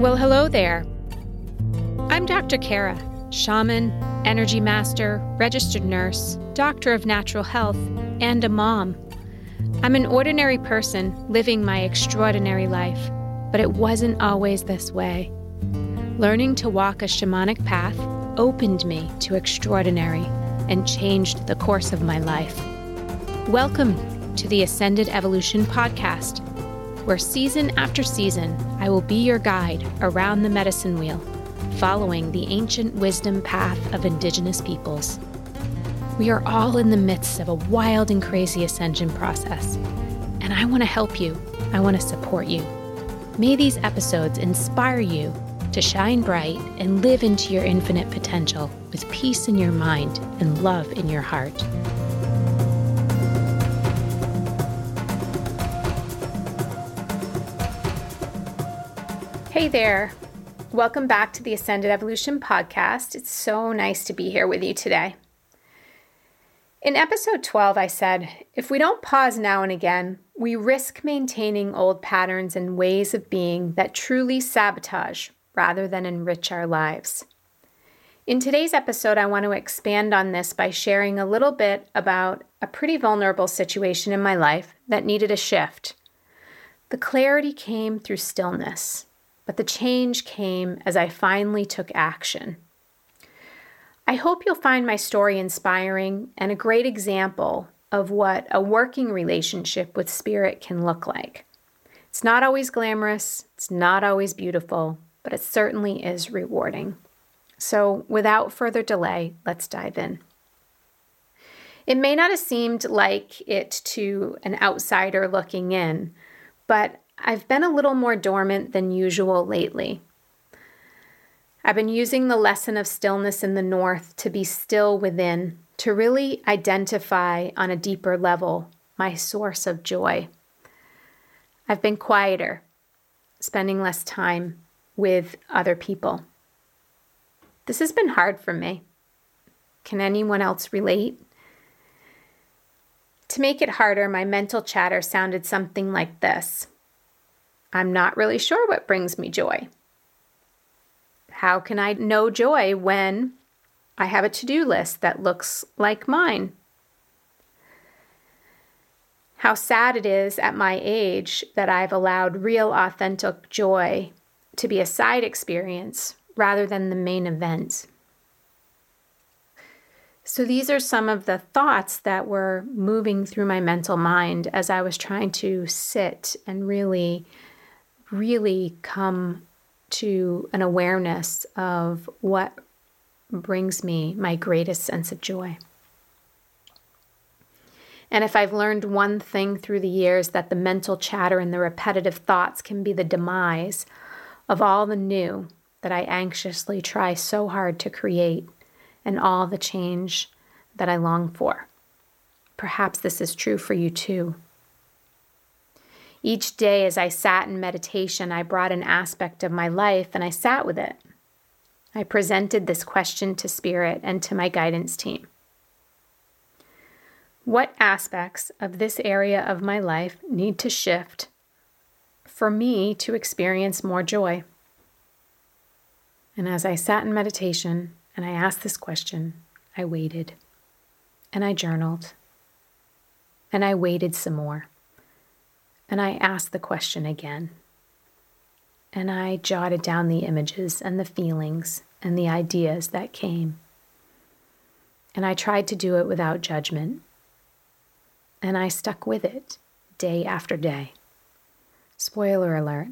Well, hello there. I'm Dr. Kara, shaman, energy master, registered nurse, doctor of natural health, and a mom. I'm an ordinary person living my extraordinary life, but it wasn't always this way. Learning to walk a shamanic path opened me to extraordinary and changed the course of my life. Welcome to the Ascended Evolution podcast, where season after season I will be your guide around the medicine wheel, following the ancient wisdom path of Indigenous peoples. We are all in the midst of a wild and crazy ascension process, and I want to help you. I want to support you. May these episodes inspire you to shine bright and live into your infinite potential with peace in your mind and love in your heart. Hey there. Welcome back to the Ascended Evolution podcast. It's so nice to be here with you today. In episode 12, I said, if we don't pause now and again, we risk maintaining old patterns and ways of being that truly sabotage rather than enrich our lives. In today's episode, I want to expand on this by sharing a little bit about a pretty vulnerable situation in my life that needed a shift. The clarity came through stillness, but the change came as I finally took action. I hope you'll find my story inspiring and a great example of what a working relationship with spirit can look like. It's not always glamorous, it's not always beautiful, but it certainly is rewarding. So, without further delay, let's dive in. It may not have seemed like it to an outsider looking in, but I've been a little more dormant than usual lately. I've been using the lesson of stillness in the North to be still within, to really identify on a deeper level my source of joy. I've been quieter, spending less time with other people. This has been hard for me. Can anyone else relate? To make it harder, my mental chatter sounded something like this I'm not really sure what brings me joy. How can I know joy when I have a to do list that looks like mine? How sad it is at my age that I've allowed real, authentic joy to be a side experience rather than the main event. So, these are some of the thoughts that were moving through my mental mind as I was trying to sit and really, really come to an awareness of what brings me my greatest sense of joy. And if I've learned one thing through the years, that the mental chatter and the repetitive thoughts can be the demise of all the new that I anxiously try so hard to create and all the change that I long for. Perhaps this is true for you too. Each day, as I sat in meditation, I brought an aspect of my life and I sat with it. I presented this question to Spirit and to my guidance team. What aspects of this area of my life need to shift for me to experience more joy? And as I sat in meditation and I asked this question, I waited and I journaled and I waited some more. And I asked the question again. And I jotted down the images and the feelings and the ideas that came. And I tried to do it without judgment. And I stuck with it day after day. Spoiler alert.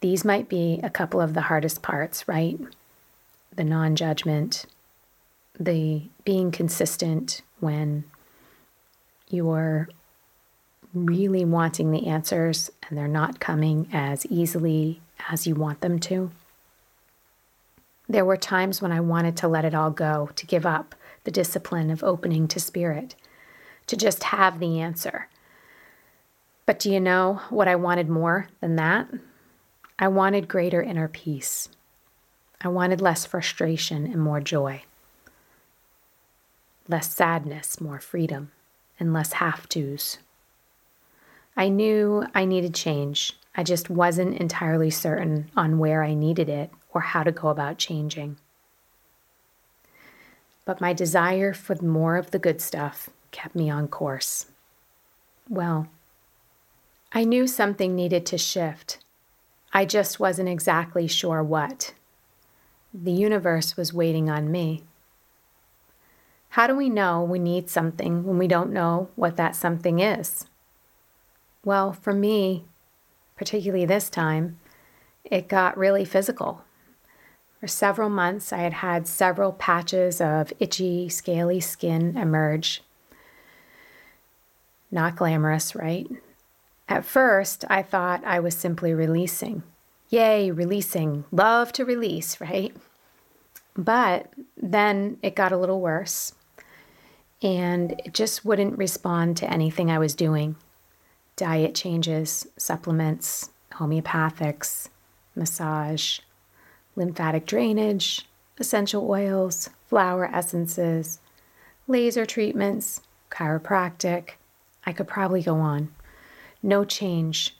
These might be a couple of the hardest parts, right? The non judgment, the being consistent when you're really wanting the answers and they're not coming as easily as you want them to. There were times when I wanted to let it all go, to give up the discipline of opening to spirit, to just have the answer. But do you know what I wanted more than that? I wanted greater inner peace. I wanted less frustration and more joy, less sadness, more freedom, and less have tos. I knew I needed change. I just wasn't entirely certain on where I needed it or how to go about changing. But my desire for more of the good stuff kept me on course. Well, I knew something needed to shift. I just wasn't exactly sure what. The universe was waiting on me. How do we know we need something when we don't know what that something is? Well, for me, particularly this time, it got really physical. For several months, I had had several patches of itchy, scaly skin emerge. Not glamorous, right? At first, I thought I was simply releasing. Yay, releasing. Love to release, right? But then it got a little worse and it just wouldn't respond to anything I was doing diet changes, supplements, homeopathics, massage, lymphatic drainage, essential oils, flower essences, laser treatments, chiropractic. I could probably go on. No change.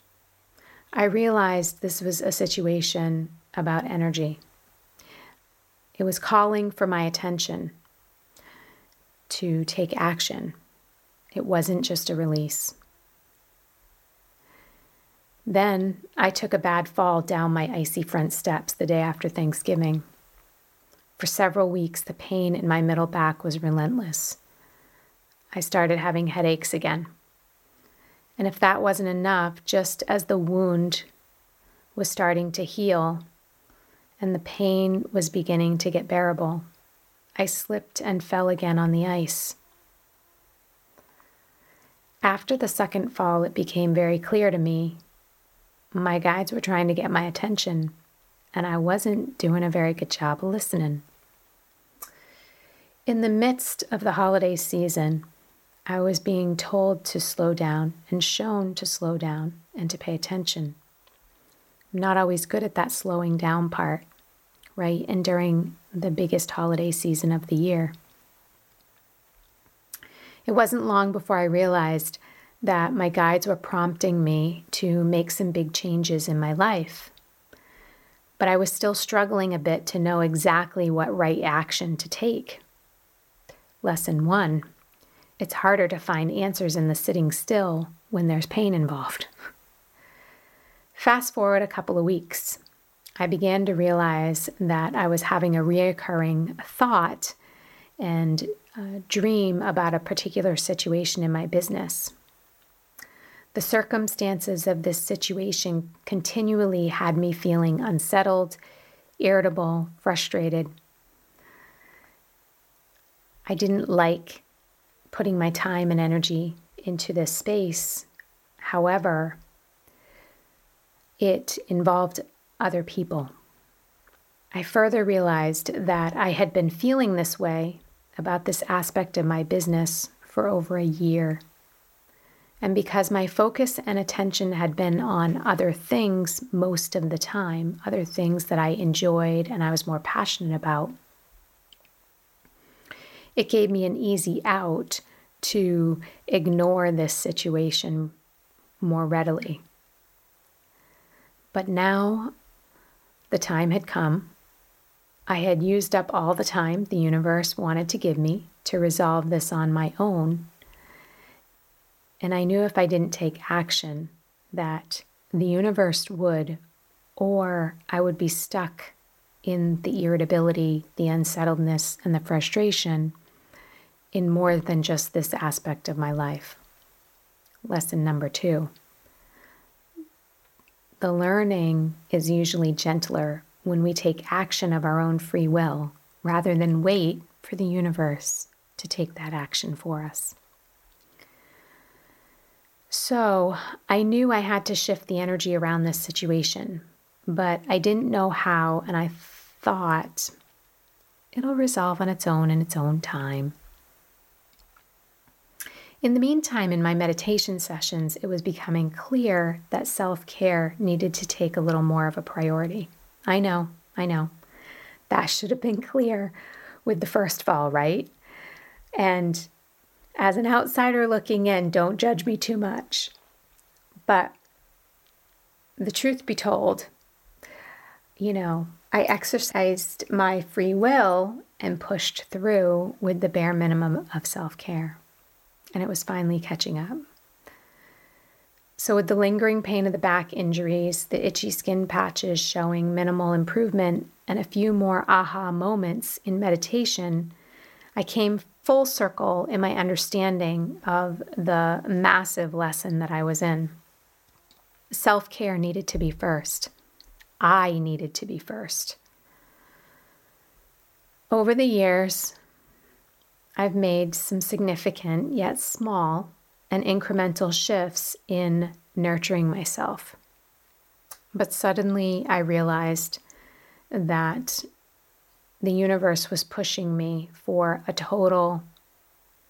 I realized this was a situation about energy. It was calling for my attention to take action. It wasn't just a release. Then I took a bad fall down my icy front steps the day after Thanksgiving. For several weeks, the pain in my middle back was relentless. I started having headaches again. And if that wasn't enough, just as the wound was starting to heal and the pain was beginning to get bearable, I slipped and fell again on the ice. After the second fall, it became very clear to me my guides were trying to get my attention, and I wasn't doing a very good job of listening. In the midst of the holiday season, I was being told to slow down and shown to slow down and to pay attention. I'm not always good at that slowing down part, right? And during the biggest holiday season of the year. It wasn't long before I realized that my guides were prompting me to make some big changes in my life. But I was still struggling a bit to know exactly what right action to take. Lesson one it's harder to find answers in the sitting still when there's pain involved. Fast forward a couple of weeks, I began to realize that I was having a reoccurring thought and dream about a particular situation in my business. The circumstances of this situation continually had me feeling unsettled, irritable, frustrated. I didn't like putting my time and energy into this space. However, it involved other people. I further realized that I had been feeling this way about this aspect of my business for over a year. And because my focus and attention had been on other things most of the time, other things that I enjoyed and I was more passionate about, it gave me an easy out to ignore this situation more readily. But now the time had come. I had used up all the time the universe wanted to give me to resolve this on my own. And I knew if I didn't take action, that the universe would, or I would be stuck in the irritability, the unsettledness, and the frustration in more than just this aspect of my life. Lesson number two the learning is usually gentler when we take action of our own free will rather than wait for the universe to take that action for us. So I knew I had to shift the energy around this situation, but I didn't know how, and I thought it'll resolve on its own in its own time. In the meantime, in my meditation sessions, it was becoming clear that self care needed to take a little more of a priority. I know, I know. That should have been clear with the first fall, right? And as an outsider looking in, don't judge me too much. But the truth be told, you know, I exercised my free will and pushed through with the bare minimum of self care. And it was finally catching up. So, with the lingering pain of the back injuries, the itchy skin patches showing minimal improvement, and a few more aha moments in meditation, I came full circle in my understanding of the massive lesson that I was in. Self care needed to be first. I needed to be first. Over the years, I've made some significant yet small and incremental shifts in nurturing myself. But suddenly I realized that the universe was pushing me for a total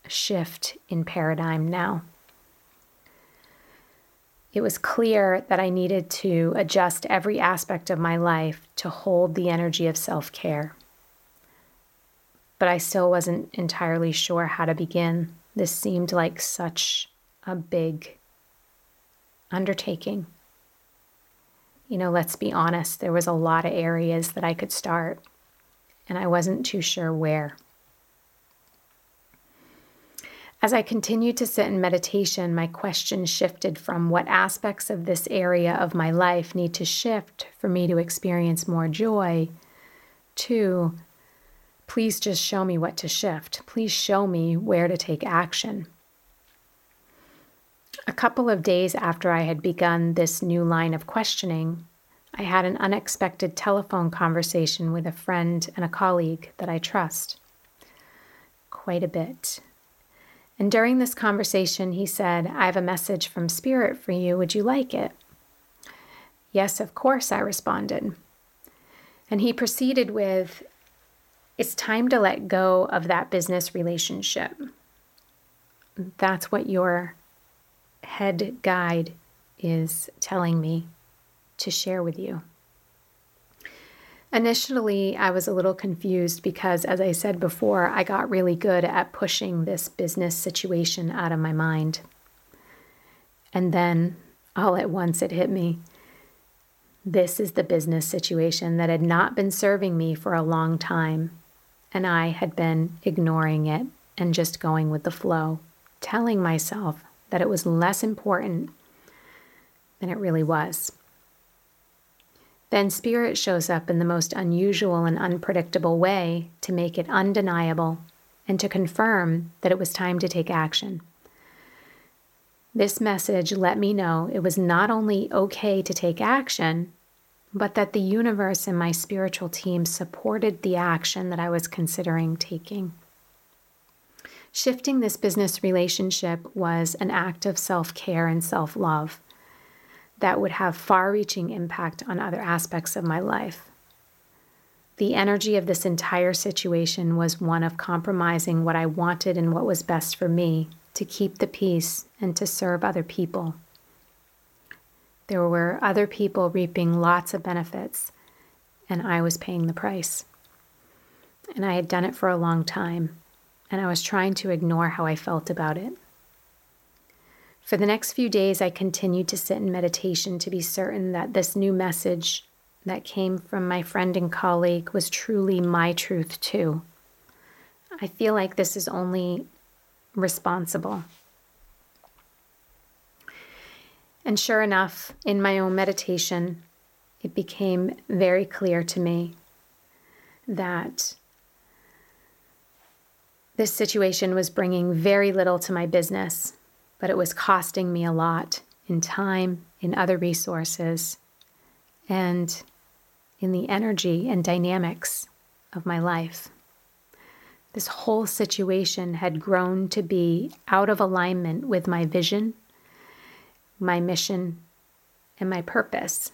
shift in paradigm now it was clear that I needed to adjust every aspect of my life to hold the energy of self care. But I still wasn't entirely sure how to begin. This seemed like such a big undertaking. You know, let's be honest, there was a lot of areas that I could start, and I wasn't too sure where. As I continued to sit in meditation, my question shifted from what aspects of this area of my life need to shift for me to experience more joy to please just show me what to shift. Please show me where to take action. A couple of days after I had begun this new line of questioning, I had an unexpected telephone conversation with a friend and a colleague that I trust quite a bit. And during this conversation, he said, I have a message from Spirit for you. Would you like it? Yes, of course, I responded. And he proceeded with, It's time to let go of that business relationship. That's what your head guide is telling me to share with you. Initially, I was a little confused because, as I said before, I got really good at pushing this business situation out of my mind. And then, all at once, it hit me. This is the business situation that had not been serving me for a long time, and I had been ignoring it and just going with the flow, telling myself that it was less important than it really was. Then Spirit shows up in the most unusual and unpredictable way to make it undeniable and to confirm that it was time to take action. This message let me know it was not only okay to take action, but that the universe and my spiritual team supported the action that I was considering taking. Shifting this business relationship was an act of self care and self love that would have far reaching impact on other aspects of my life. The energy of this entire situation was one of compromising what I wanted and what was best for me to keep the peace and to serve other people. There were other people reaping lots of benefits, and I was paying the price. And I had done it for a long time, and I was trying to ignore how I felt about it. For the next few days, I continued to sit in meditation to be certain that this new message that came from my friend and colleague was truly my truth, too. I feel like this is only responsible. And sure enough, in my own meditation, it became very clear to me that this situation was bringing very little to my business but it was costing me a lot in time, in other resources, and in the energy and dynamics of my life. This whole situation had grown to be out of alignment with my vision, my mission, and my purpose,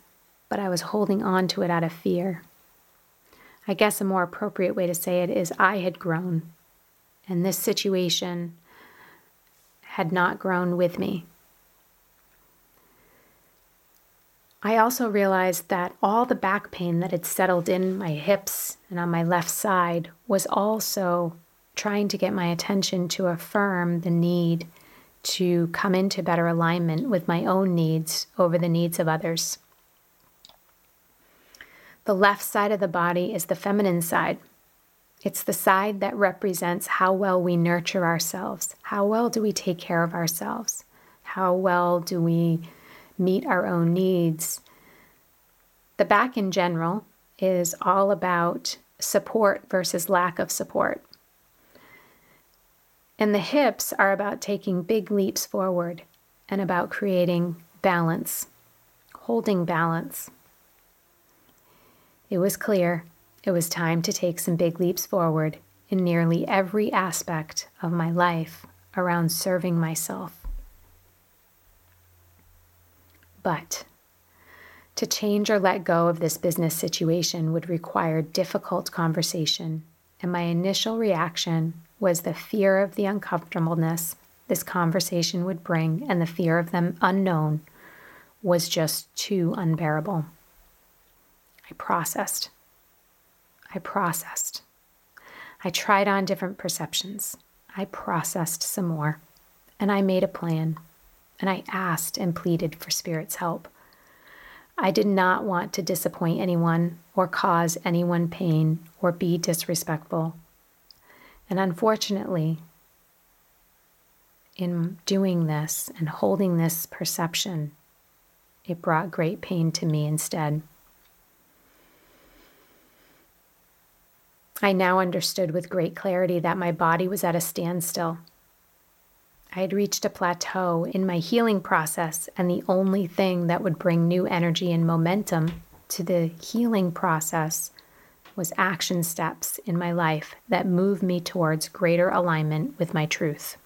but I was holding on to it out of fear. I guess a more appropriate way to say it is I had grown, and this situation had not grown with me. I also realized that all the back pain that had settled in my hips and on my left side was also trying to get my attention to affirm the need to come into better alignment with my own needs over the needs of others. The left side of the body is the feminine side. It's the side that represents how well we nurture ourselves. How well do we take care of ourselves? How well do we meet our own needs? The back in general is all about support versus lack of support. And the hips are about taking big leaps forward and about creating balance, holding balance. It was clear it was time to take some big leaps forward in nearly every aspect of my life around serving myself. But to change or let go of this business situation would require difficult conversation, and my initial reaction was the fear of the uncomfortableness this conversation would bring, and the fear of them unknown was just too unbearable. I processed. I processed. I tried on different perceptions. I processed some more. And I made a plan. And I asked and pleaded for Spirit's help. I did not want to disappoint anyone or cause anyone pain or be disrespectful. And unfortunately, in doing this and holding this perception, it brought great pain to me instead. I now understood with great clarity that my body was at a standstill. I had reached a plateau in my healing process, and the only thing that would bring new energy and momentum to the healing process was action steps in my life that move me towards greater alignment with my truth,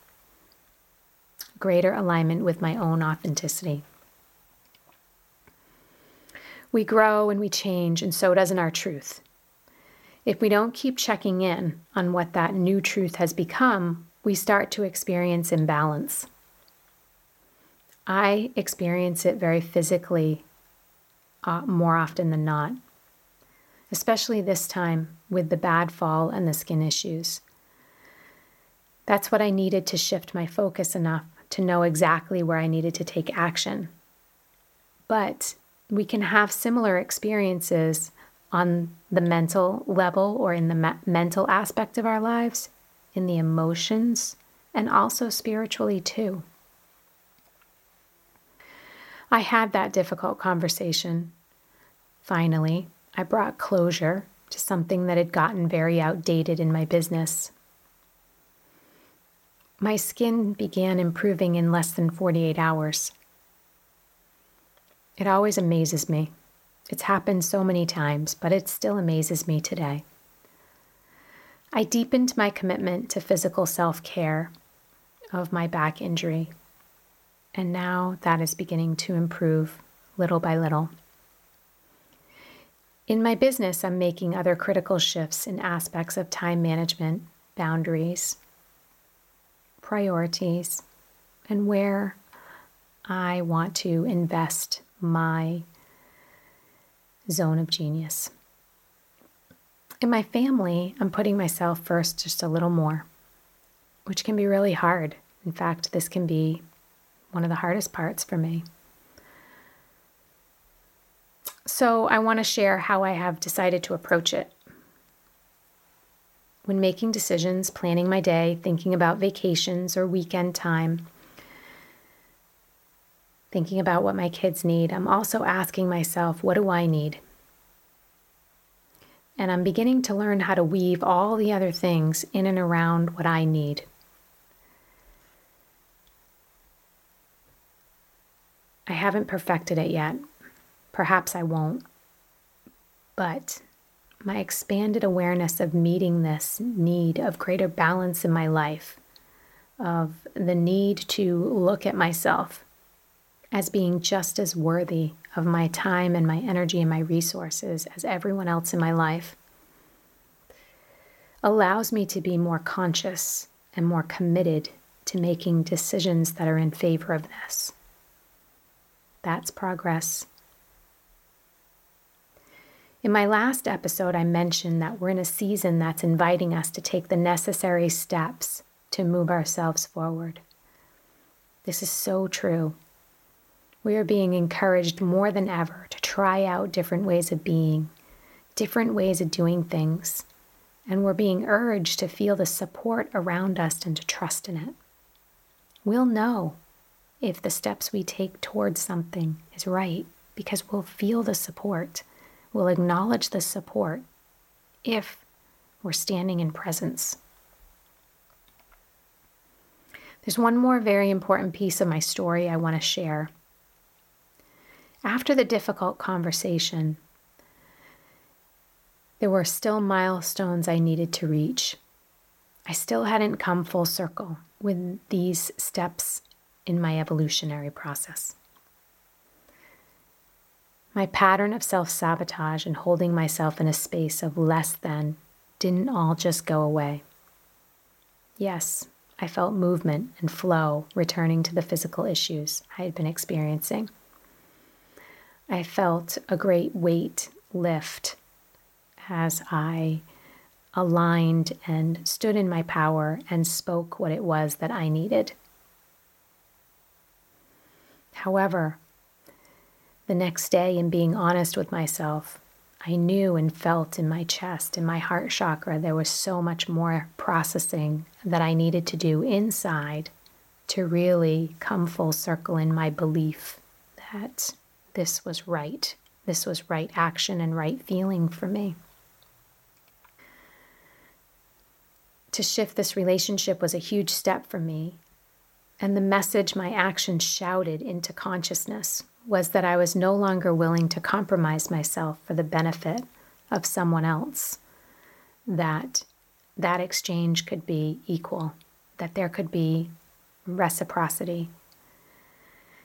greater alignment with my own authenticity. We grow and we change, and so doesn't our truth. If we don't keep checking in on what that new truth has become, we start to experience imbalance. I experience it very physically uh, more often than not, especially this time with the bad fall and the skin issues. That's what I needed to shift my focus enough to know exactly where I needed to take action. But we can have similar experiences on the mental level or in the me- mental aspect of our lives, in the emotions, and also spiritually too. I had that difficult conversation. Finally, I brought closure to something that had gotten very outdated in my business. My skin began improving in less than 48 hours. It always amazes me it's happened so many times, but it still amazes me today. I deepened my commitment to physical self care of my back injury, and now that is beginning to improve little by little. In my business, I'm making other critical shifts in aspects of time management, boundaries, priorities, and where I want to invest my zone of genius. In my family, I'm putting myself first just a little more, which can be really hard. In fact, this can be one of the hardest parts for me. So, I want to share how I have decided to approach it. When making decisions, planning my day, thinking about vacations or weekend time, thinking about what my kids need, I'm also asking myself, what do I need? And I'm beginning to learn how to weave all the other things in and around what I need. I haven't perfected it yet. Perhaps I won't. But my expanded awareness of meeting this need of greater balance in my life, of the need to look at myself as being just as worthy of my time and my energy and my resources as everyone else in my life, allows me to be more conscious and more committed to making decisions that are in favor of this. That's progress. In my last episode, I mentioned that we're in a season that's inviting us to take the necessary steps to move ourselves forward. This is so true. We are being encouraged more than ever to try out different ways of being, different ways of doing things, and we're being urged to feel the support around us and to trust in it. We'll know if the steps we take towards something is right because we'll feel the support. We'll acknowledge the support if we're standing in presence. There's one more very important piece of my story I want to share. After the difficult conversation, there were still milestones I needed to reach. I still hadn't come full circle with these steps in my evolutionary process. My pattern of self sabotage and holding myself in a space of less than didn't all just go away. Yes, I felt movement and flow returning to the physical issues I had been experiencing. I felt a great weight lift as I aligned and stood in my power and spoke what it was that I needed. However, the next day, in being honest with myself, I knew and felt in my chest, in my heart chakra, there was so much more processing that I needed to do inside to really come full circle in my belief that this was right. This was right action and right feeling for me. To shift this relationship was a huge step for me. And the message my actions shouted into consciousness was that I was no longer willing to compromise myself for the benefit of someone else, that that exchange could be equal, that there could be reciprocity.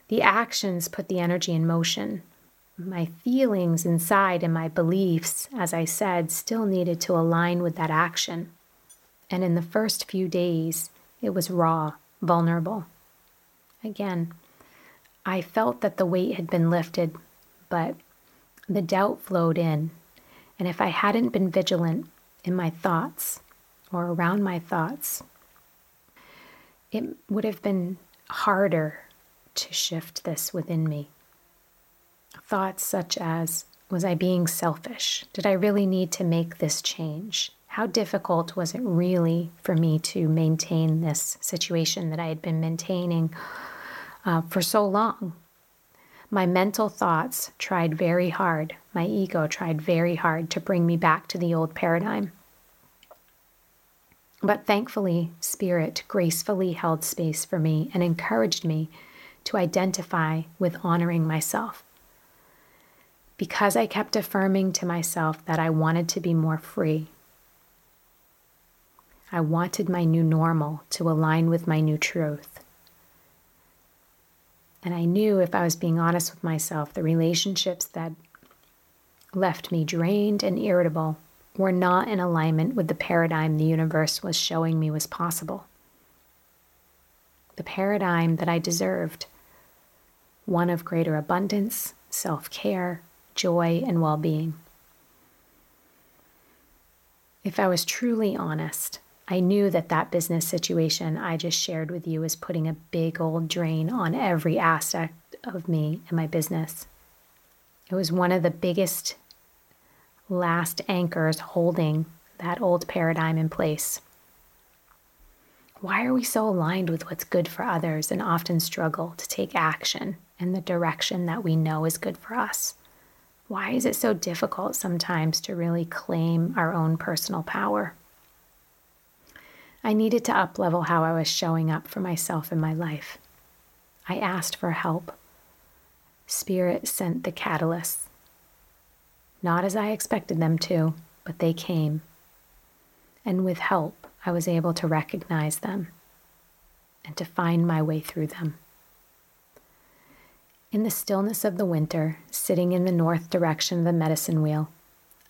The actions put the energy in motion. My feelings inside and my beliefs, as I said, still needed to align with that action. And in the first few days, it was raw, vulnerable. Again, I felt that the weight had been lifted, but the doubt flowed in. And if I hadn't been vigilant in my thoughts or around my thoughts, it would have been harder to shift this within me. Thoughts such as Was I being selfish? Did I really need to make this change? How difficult was it really for me to maintain this situation that I had been maintaining uh, for so long. My mental thoughts tried very hard, my ego tried very hard to bring me back to the old paradigm. But thankfully, Spirit gracefully held space for me and encouraged me to identify with honoring myself. Because I kept affirming to myself that I wanted to be more free, I wanted my new normal to align with my new truth. And I knew if I was being honest with myself, the relationships that left me drained and irritable were not in alignment with the paradigm the universe was showing me was possible. The paradigm that I deserved one of greater abundance, self care, joy, and well being. If I was truly honest, I knew that that business situation I just shared with you was putting a big old drain on every aspect of me and my business. It was one of the biggest last anchors holding that old paradigm in place. Why are we so aligned with what's good for others and often struggle to take action in the direction that we know is good for us? Why is it so difficult sometimes to really claim our own personal power? I needed to uplevel how I was showing up for myself in my life. I asked for help. Spirit sent the catalysts. Not as I expected them to, but they came. And with help, I was able to recognize them and to find my way through them. In the stillness of the winter, sitting in the north direction of the medicine wheel,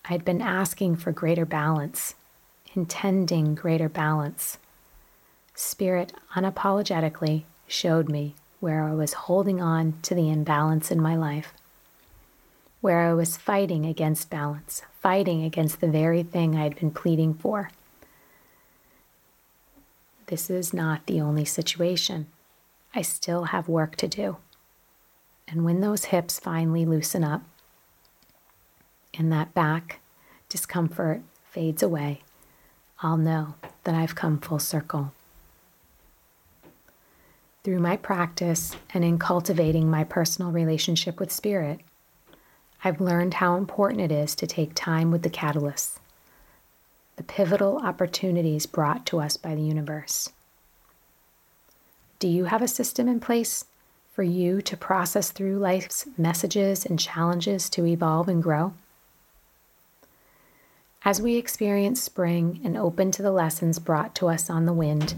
I had been asking for greater balance intending greater balance. Spirit unapologetically showed me where I was holding on to the imbalance in my life, where I was fighting against balance, fighting against the very thing I had been pleading for. This is not the only situation. I still have work to do. And when those hips finally loosen up and that back discomfort fades away, I'll know that I've come full circle. Through my practice and in cultivating my personal relationship with Spirit, I've learned how important it is to take time with the catalysts, the pivotal opportunities brought to us by the universe. Do you have a system in place for you to process through life's messages and challenges to evolve and grow? As we experience spring and open to the lessons brought to us on the wind,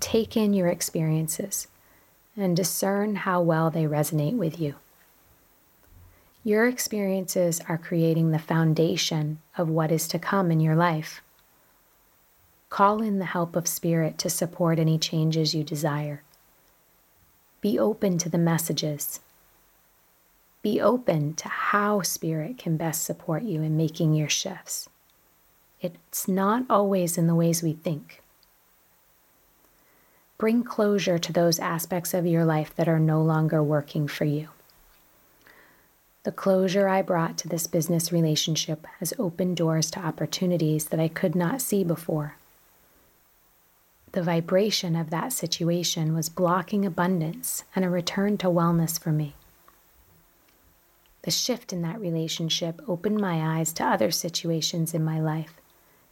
take in your experiences and discern how well they resonate with you. Your experiences are creating the foundation of what is to come in your life. Call in the help of Spirit to support any changes you desire. Be open to the messages. Be open to how Spirit can best support you in making your shifts. It's not always in the ways we think. Bring closure to those aspects of your life that are no longer working for you. The closure I brought to this business relationship has opened doors to opportunities that I could not see before. The vibration of that situation was blocking abundance and a return to wellness for me. The shift in that relationship opened my eyes to other situations in my life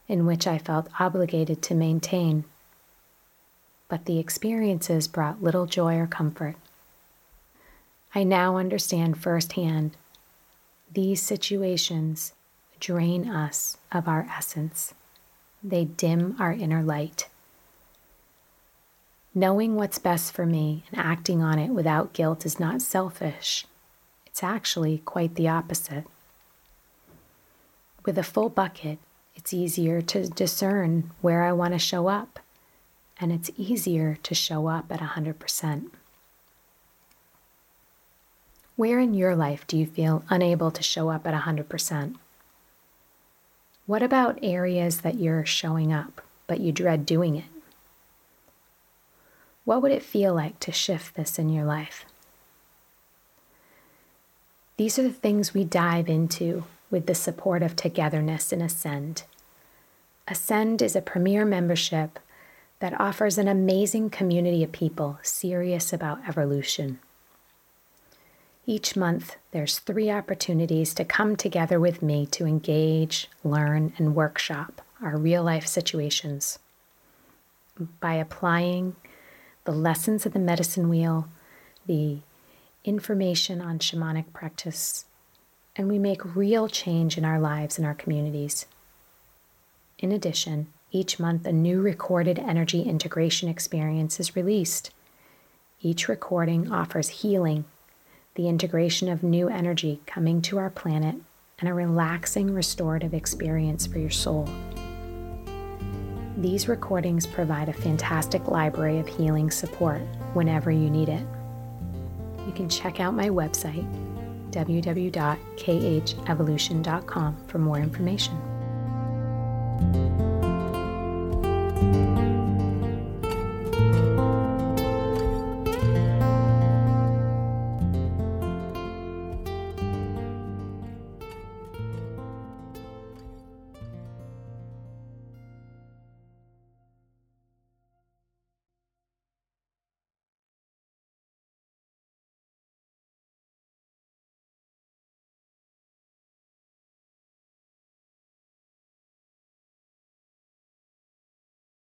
in which I felt obligated to maintain. But the experiences brought little joy or comfort. I now understand firsthand these situations drain us of our essence, they dim our inner light. Knowing what's best for me and acting on it without guilt is not selfish. It's actually quite the opposite. With a full bucket, it's easier to discern where I want to show up, and it's easier to show up at 100%. Where in your life do you feel unable to show up at 100%? What about areas that you're showing up, but you dread doing it? What would it feel like to shift this in your life? These are the things we dive into with the support of Togetherness and Ascend. Ascend is a premier membership that offers an amazing community of people serious about evolution. Each month, there's three opportunities to come together with me to engage, learn, and workshop our real life situations. By applying the lessons of the medicine wheel, the information on shamanic practice, and we make real change in our lives and our communities. In addition, each month a new recorded energy integration experience is released. Each recording offers healing, the integration of new energy coming to our planet, and a relaxing restorative experience for your soul. These recordings provide a fantastic library of healing support whenever you need it. You can check out my website, www.khevolution.com, for more information.